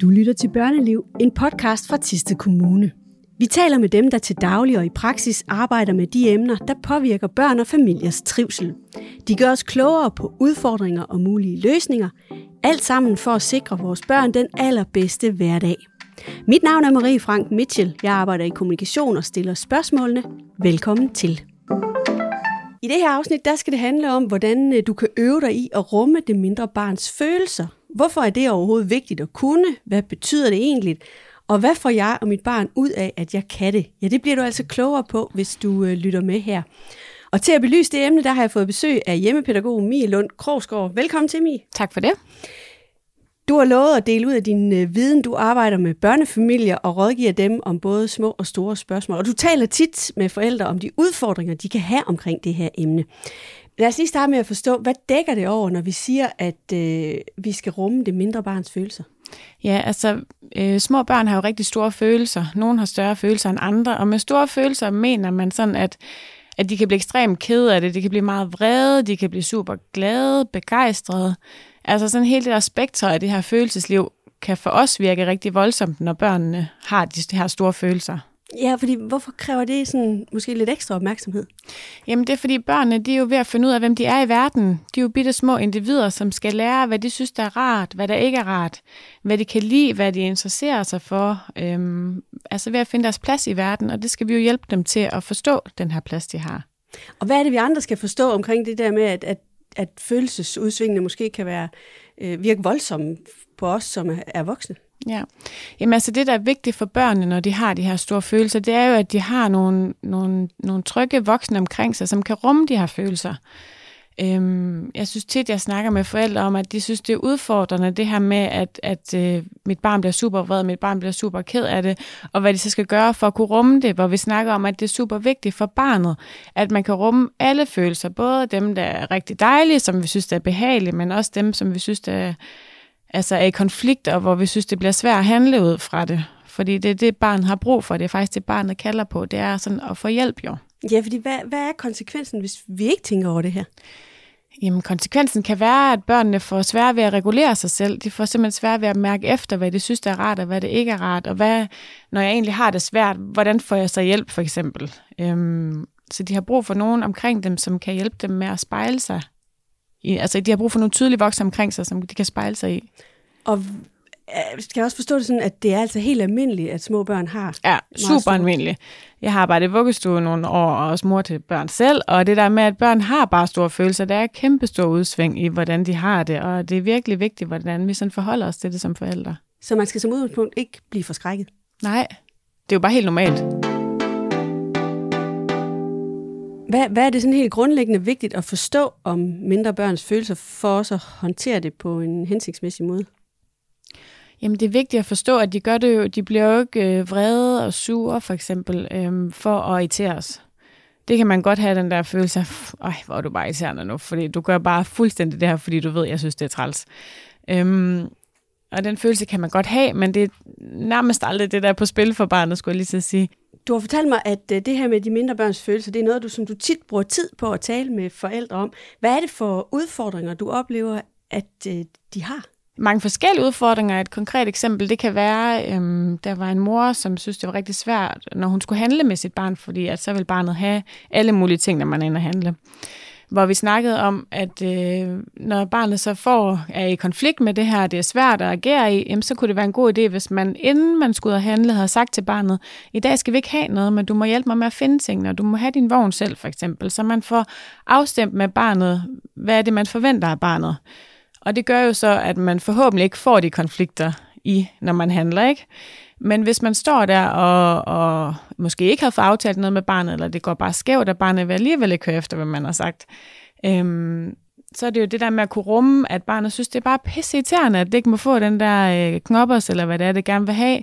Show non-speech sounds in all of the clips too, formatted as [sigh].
Du lytter til Børneliv, en podcast fra Tiste Kommune. Vi taler med dem, der til daglig og i praksis arbejder med de emner, der påvirker børn og familiers trivsel. De gør os klogere på udfordringer og mulige løsninger, alt sammen for at sikre vores børn den allerbedste hverdag. Mit navn er Marie Frank Mitchell. Jeg arbejder i kommunikation og stiller spørgsmålene. Velkommen til. I det her afsnit, der skal det handle om, hvordan øh, du kan øve dig i at rumme det mindre barns følelser. Hvorfor er det overhovedet vigtigt at kunne? Hvad betyder det egentlig? Og hvad får jeg og mit barn ud af, at jeg kan det? Ja, det bliver du altså klogere på, hvis du øh, lytter med her. Og til at belyse det emne, der har jeg fået besøg af hjemmepædagog Mie Lund Krogsgaard. Velkommen til, Mie. Tak for det. Du har lovet at dele ud af din øh, viden. Du arbejder med børnefamilier og rådgiver dem om både små og store spørgsmål. Og du taler tit med forældre om de udfordringer, de kan have omkring det her emne. Lad os lige starte med at forstå, hvad dækker det over, når vi siger, at øh, vi skal rumme det mindre barns følelser? Ja, altså øh, små børn har jo rigtig store følelser. Nogle har større følelser end andre, og med store følelser mener man sådan, at at de kan blive ekstremt kede af det, de kan blive meget vrede, de kan blive super glade, begejstrede. Altså sådan hele det der spektrum af det her følelsesliv kan for os virke rigtig voldsomt, når børnene har de her store følelser. Ja, fordi hvorfor kræver det sådan måske lidt ekstra opmærksomhed? Jamen det er fordi børnene, de er jo ved at finde ud af, hvem de er i verden. De er jo bitte små individer, som skal lære, hvad de synes, der er rart, hvad der ikke er rart, hvad de kan lide, hvad de interesserer sig for. Øhm, altså ved at finde deres plads i verden, og det skal vi jo hjælpe dem til at forstå, den her plads, de har. Og hvad er det, vi andre skal forstå omkring det der med, at, at, at følelsesudsvingene måske kan være øh, virke voldsomme på os, som er voksne? Ja, Jamen altså det, der er vigtigt for børnene, når de har de her store følelser, det er jo, at de har nogle, nogle, nogle trygge voksne omkring sig, som kan rumme de her følelser. Øhm, jeg synes tit, jeg snakker med forældre om, at de synes, det er udfordrende, det her med, at, at øh, mit barn bliver super vred, mit barn bliver super ked af det, og hvad de så skal gøre for at kunne rumme det, hvor vi snakker om, at det er super vigtigt for barnet, at man kan rumme alle følelser, både dem, der er rigtig dejlige, som vi synes, der er behagelige, men også dem, som vi synes, der er altså er i konflikt, og hvor vi synes, det bliver svært at handle ud fra det. Fordi det er det, barnet har brug for. Det er faktisk det, barnet kalder på. Det er sådan at få hjælp jo. Ja, fordi hvad, hvad er konsekvensen, hvis vi ikke tænker over det her? Jamen, konsekvensen kan være, at børnene får svært ved at regulere sig selv. De får simpelthen svært ved at mærke efter, hvad de synes, der er rart, og hvad det ikke er rart. Og hvad, når jeg egentlig har det svært, hvordan får jeg så hjælp, for eksempel? Øhm, så de har brug for nogen omkring dem, som kan hjælpe dem med at spejle sig i, altså de har brug for nogle tydelige voksne omkring sig, som de kan spejle sig i. Og skal jeg også forstå det sådan, at det er altså helt almindeligt, at små børn har? Ja, super almindeligt. Jeg har arbejdet i vuggestue nogle år, og også mor til børn selv, og det der med, at børn har bare store følelser, der er kæmpe stor udsving i, hvordan de har det, og det er virkelig vigtigt, hvordan vi sådan forholder os til det som forældre. Så man skal som udgangspunkt ikke blive forskrækket? Nej, det er jo bare helt normalt. Hvad, hvad er det sådan helt grundlæggende vigtigt at forstå om mindre børns følelser, for os at håndtere det på en hensigtsmæssig måde? Jamen det er vigtigt at forstå, at de gør det jo, de bliver jo ikke øh, vrede og sure for eksempel, øh, for at irritere os. Det kan man godt have den der følelse af, ej, hvor er du bare irriterende nu, fordi du gør bare fuldstændig det her, fordi du ved, jeg synes, det er træls. Øhm, og den følelse kan man godt have, men det er nærmest aldrig det der på spil for barnet, skulle jeg lige så sige. Du har fortalt mig, at øh, det her med de mindre børns følelser, det er noget, du, som du tit bruger tid på at tale med forældre om. Hvad er det for udfordringer, du oplever, at øh, de har? Mange forskellige udfordringer. Et konkret eksempel, det kan være, øhm, der var en mor, som synes, det var rigtig svært, når hun skulle handle med sit barn, fordi at så vil barnet have alle mulige ting, når man er inde og handle hvor vi snakkede om, at øh, når barnet så får er i konflikt med det her, det er svært at agere i, jamen, så kunne det være en god idé, hvis man inden man skulle ud og handle, havde sagt til barnet, i dag skal vi ikke have noget, men du må hjælpe mig med at finde tingene, og du må have din vogn selv for eksempel, så man får afstemt med barnet, hvad er det, man forventer af barnet. Og det gør jo så, at man forhåbentlig ikke får de konflikter i, når man handler, ikke? Men hvis man står der og, og måske ikke har fået aftalt noget med barnet, eller det går bare skævt, at barnet vil alligevel ikke høre efter, hvad man har sagt, øhm, så er det jo det der med at kunne rumme, at barnet synes, det er bare pisse irriterende, at det ikke må få den der øh, knoppers, eller hvad det er, det gerne vil have.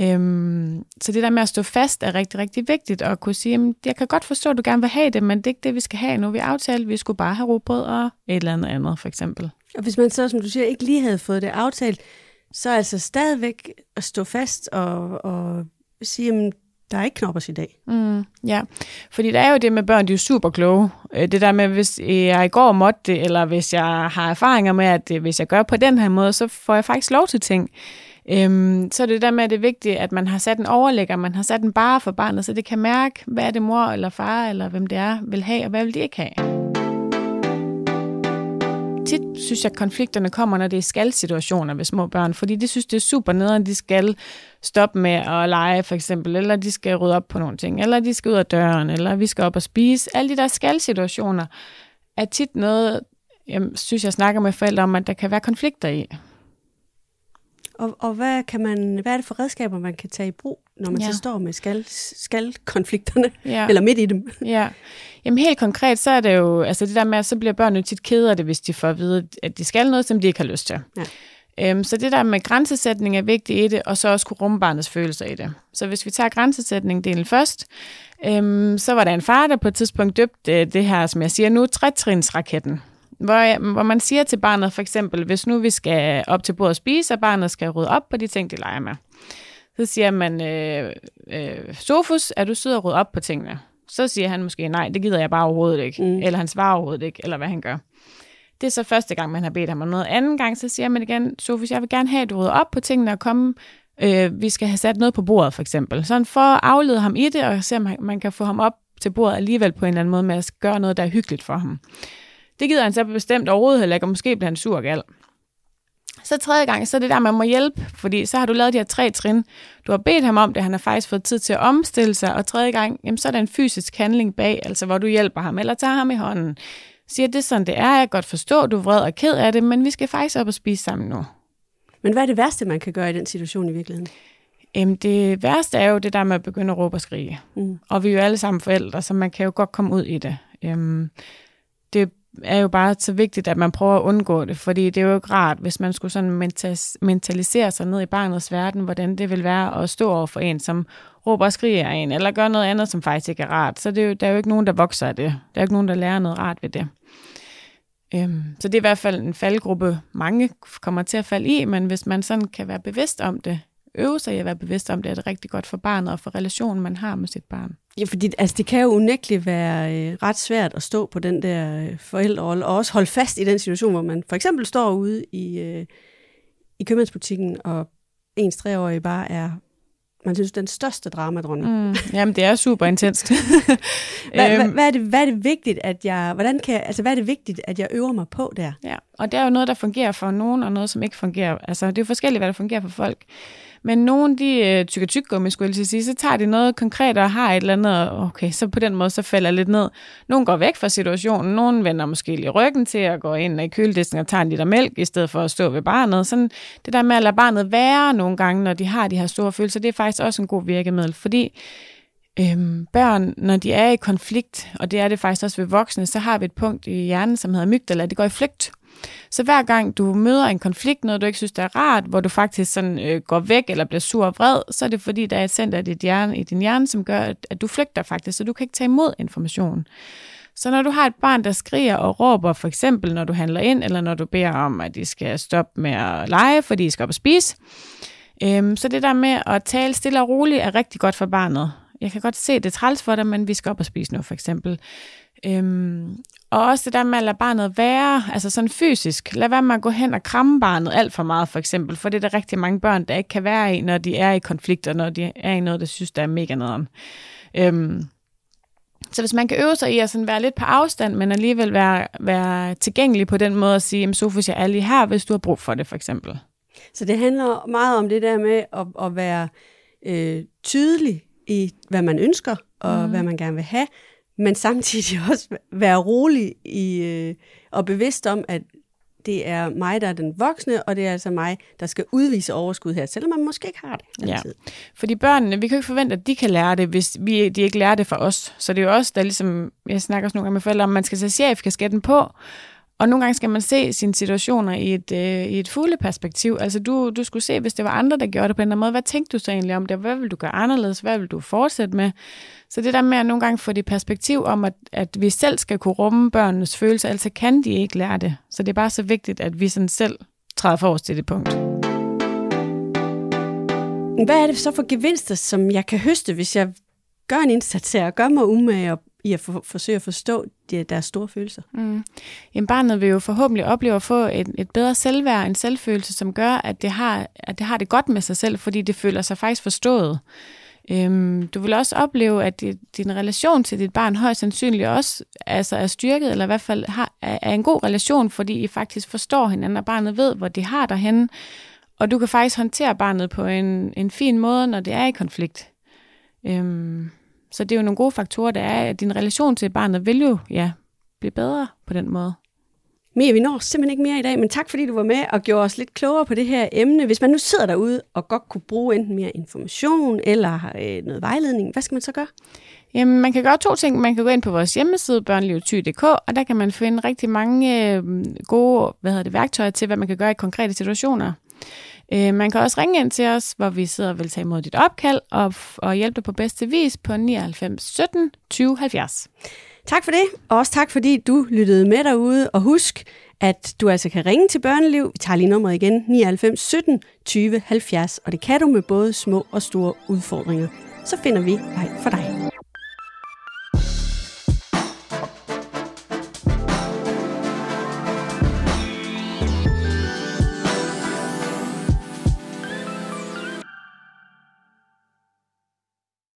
Øhm, så det der med at stå fast er rigtig, rigtig vigtigt, og kunne sige, jamen, jeg kan godt forstå, at du gerne vil have det, men det er ikke det, vi skal have nu. Vi aftalte, vi skulle bare have robrød og et eller andet andet, for eksempel. Og hvis man så, som du siger, ikke lige havde fået det aftalt, så altså stadigvæk at stå fast og, og sige, at der er ikke knoppers i dag. Mm, ja, fordi der er jo det med børn, de er jo super kloge. Øh, det der med, hvis jeg i går måtte det, eller hvis jeg har erfaringer med, at øh, hvis jeg gør på den her måde, så får jeg faktisk lov til ting. Øhm, så er det der med, at det er vigtigt, at man har sat en overlægger, man har sat en bare for barnet, så det kan mærke, hvad er det mor eller far, eller hvem det er, vil have, og hvad vil de ikke have tit synes jeg, at konflikterne kommer, når det er skal-situationer ved små børn, fordi de synes, det er super nederen, de skal stoppe med at lege for eksempel, eller de skal rydde op på nogle ting, eller de skal ud af døren, eller vi skal op og spise. Alle de der skal-situationer er tit noget, jeg synes, jeg snakker med forældre om, at der kan være konflikter i. Og, og hvad, kan man, hvad er det for redskaber, man kan tage i brug, når man ja. så står med skal, skal-konflikterne, ja. eller midt i dem? Ja, Jamen helt konkret, så er det jo, altså det der med, at så bliver børnene tit kede af det, hvis de får at vide, at de skal noget, som de ikke har lyst til. Ja. Øhm, så det der med grænsesætning er vigtigt i det, og så også kunne rumme barnets følelser i det. Så hvis vi tager grænsesætning-delen først, øhm, så var der en far, der på et tidspunkt døbte det her, som jeg siger nu, trætrinsraketten. Hvor, hvor man siger til barnet for eksempel, hvis nu vi skal op til bordet og spise, og barnet skal rydde op på de ting, de leger med. Så siger man, øh, øh, Sofus, er du sød at rydde op på tingene? Så siger han måske, nej, det gider jeg bare overhovedet ikke. Mm. Eller han svarer overhovedet ikke, eller hvad han gør. Det er så første gang, man har bedt ham om noget. Anden gang, så siger man igen, Sofus, jeg vil gerne have, at du rydder op på tingene og komme øh, vi skal have sat noget på bordet, for eksempel. Sådan for at aflede ham i det, og se, om man kan få ham op til bordet alligevel på en eller anden måde, med at gøre noget, der er hyggeligt for ham. Det gider han så bestemt overhovedet heller ikke, og måske bliver han sur og gal. Så tredje gang, så er det der, man må hjælpe, fordi så har du lavet de her tre trin. Du har bedt ham om det, han har faktisk fået tid til at omstille sig, og tredje gang, jamen, så er der en fysisk handling bag, altså hvor du hjælper ham, eller tager ham i hånden. Siger, det er sådan, det er, jeg kan godt forstå, du er vred og ked af det, men vi skal faktisk op og spise sammen nu. Men hvad er det værste, man kan gøre i den situation i virkeligheden? Jamen, det værste er jo det der med at begynde at råbe og skrige. Mm. Og vi er jo alle sammen forældre, så man kan jo godt komme ud i det. Øhm, det er jo bare så vigtigt, at man prøver at undgå det, fordi det er jo ikke rart, hvis man skulle sådan mentalisere sig ned i barnets verden, hvordan det vil være at stå over for en, som råber og skriger en, eller gør noget andet, som faktisk ikke er rart. Så det er jo, der er jo ikke nogen, der vokser af det. Der er jo ikke nogen, der lærer noget rart ved det. Øhm, så det er i hvert fald en faldgruppe, mange kommer til at falde i, men hvis man sådan kan være bevidst om det, øve sig i at være bevidst om det, er det rigtig godt for barnet og for relationen, man har med sit barn. Ja, fordi altså, det kan jo unægteligt være øh, ret svært at stå på den der øh, forældrerolle, og også holde fast i den situation, hvor man for eksempel står ude i, øh, i købmandsbutikken, og ens treårige bare er man synes, den største dramadronning. Mm, jamen, det er super intenst. [laughs] hvad, hvad, øhm. hvad, er det, hvad er det vigtigt, at jeg, hvordan kan, altså, hvad er det vigtigt, at jeg øver mig på der? Ja, og det er jo noget, der fungerer for nogen, og noget, som ikke fungerer. Altså, det er jo forskelligt, hvad der fungerer for folk. Men nogen, de øh, tykker tyggegummi, skulle jeg sige, så tager de noget konkret og har et eller andet, okay, så på den måde, så falder lidt ned. Nogle går væk fra situationen, nogen vender måske lige ryggen til at gå ind i køledisken og tager en liter mælk, i stedet for at stå ved barnet. Sådan det der med at lade barnet være nogle gange, når de har de her store følelser, det er faktisk også en god virkemiddel, fordi øhm, børn, når de er i konflikt, og det er det faktisk også ved voksne, så har vi et punkt i hjernen, som hedder amygdala, det går i flygt. Så hver gang du møder en konflikt, noget du ikke synes, der er rart, hvor du faktisk sådan, øh, går væk eller bliver sur og vred, så er det fordi, der er et center i, dit hjerne, i din hjerne, som gør, at, at du flygter faktisk, så du kan ikke tage imod information. Så når du har et barn, der skriger og råber, for eksempel når du handler ind, eller når du beder om, at de skal stoppe med at lege, fordi de skal op og spise, øhm, så det der med at tale stille og roligt er rigtig godt for barnet. Jeg kan godt se, det er træls for dig, men vi skal op og spise nu, for eksempel. Øhm, og også det der med at lade barnet være, altså sådan fysisk. Lad være med at gå hen og kramme barnet alt for meget, for eksempel. For det er der rigtig mange børn, der ikke kan være i, når de er i konflikter, når de er i noget, der synes, der er mega nederen. Øhm, så hvis man kan øve sig i at sådan være lidt på afstand, men alligevel være, være tilgængelig på den måde at sige, Sofus, jeg er lige her, hvis du har brug for det, for eksempel. Så det handler meget om det der med at, at være øh, tydelig i, hvad man ønsker, og mm. hvad man gerne vil have, men samtidig [laughs] også være rolig i, øh, og bevidst om, at det er mig, der er den voksne, og det er altså mig, der skal udvise overskud her, selvom man måske ikke har det altid. Ja. Fordi børnene, vi kan jo ikke forvente, at de kan lære det, hvis vi, de ikke lærer det for os. Så det er jo også, der ligesom, jeg snakker også nogle gange med forældre om, man skal tage chefkasketten på, og nogle gange skal man se sine situationer i et, øh, i et fulde perspektiv. Altså du, du skulle se, hvis det var andre, der gjorde det på en eller anden måde, hvad tænkte du så egentlig om det? Hvad vil du gøre anderledes? Hvad vil du fortsætte med? Så det der med at nogle gange få det perspektiv om, at, at vi selv skal kunne rumme børnenes følelser, altså kan de ikke lære det. Så det er bare så vigtigt, at vi sådan selv træder for os til det punkt. Hvad er det så for gevinster, som jeg kan høste, hvis jeg gør en indsats her og gør mig umage og i at for, forsøge at forstå de, deres store følelser. Mm. Jamen barnet vil jo forhåbentlig opleve at få et, et bedre selvværd, en selvfølelse, som gør, at det, har, at det har det godt med sig selv, fordi det føler sig faktisk forstået. Øhm, du vil også opleve, at dit, din relation til dit barn højst sandsynligt også altså er styrket, eller i hvert fald har, er, er en god relation, fordi I faktisk forstår hinanden, og barnet ved, hvor de har derhen. Og du kan faktisk håndtere barnet på en, en fin måde, når det er i konflikt. Øhm, så det er jo nogle gode faktorer, der er, at din relation til barnet vil jo ja, blive bedre på den måde. Mia, vi når simpelthen ikke mere i dag, men tak fordi du var med og gjorde os lidt klogere på det her emne. Hvis man nu sidder derude og godt kunne bruge enten mere information eller øh, noget vejledning, hvad skal man så gøre? Jamen, man kan gøre to ting. Man kan gå ind på vores hjemmeside, børneliv.dk, og der kan man finde rigtig mange øh, gode hvad hedder det, værktøjer til, hvad man kan gøre i konkrete situationer. Øh, man kan også ringe ind til os, hvor vi sidder og vil tage imod dit opkald og, og hjælpe dig på bedste vis på 99 17 20 70. Tak for det, og også tak fordi du lyttede med derude, og husk, at du altså kan ringe til Børneliv. Vi tager lige nummeret igen, 99 17 20 70, og det kan du med både små og store udfordringer. Så finder vi vej for dig.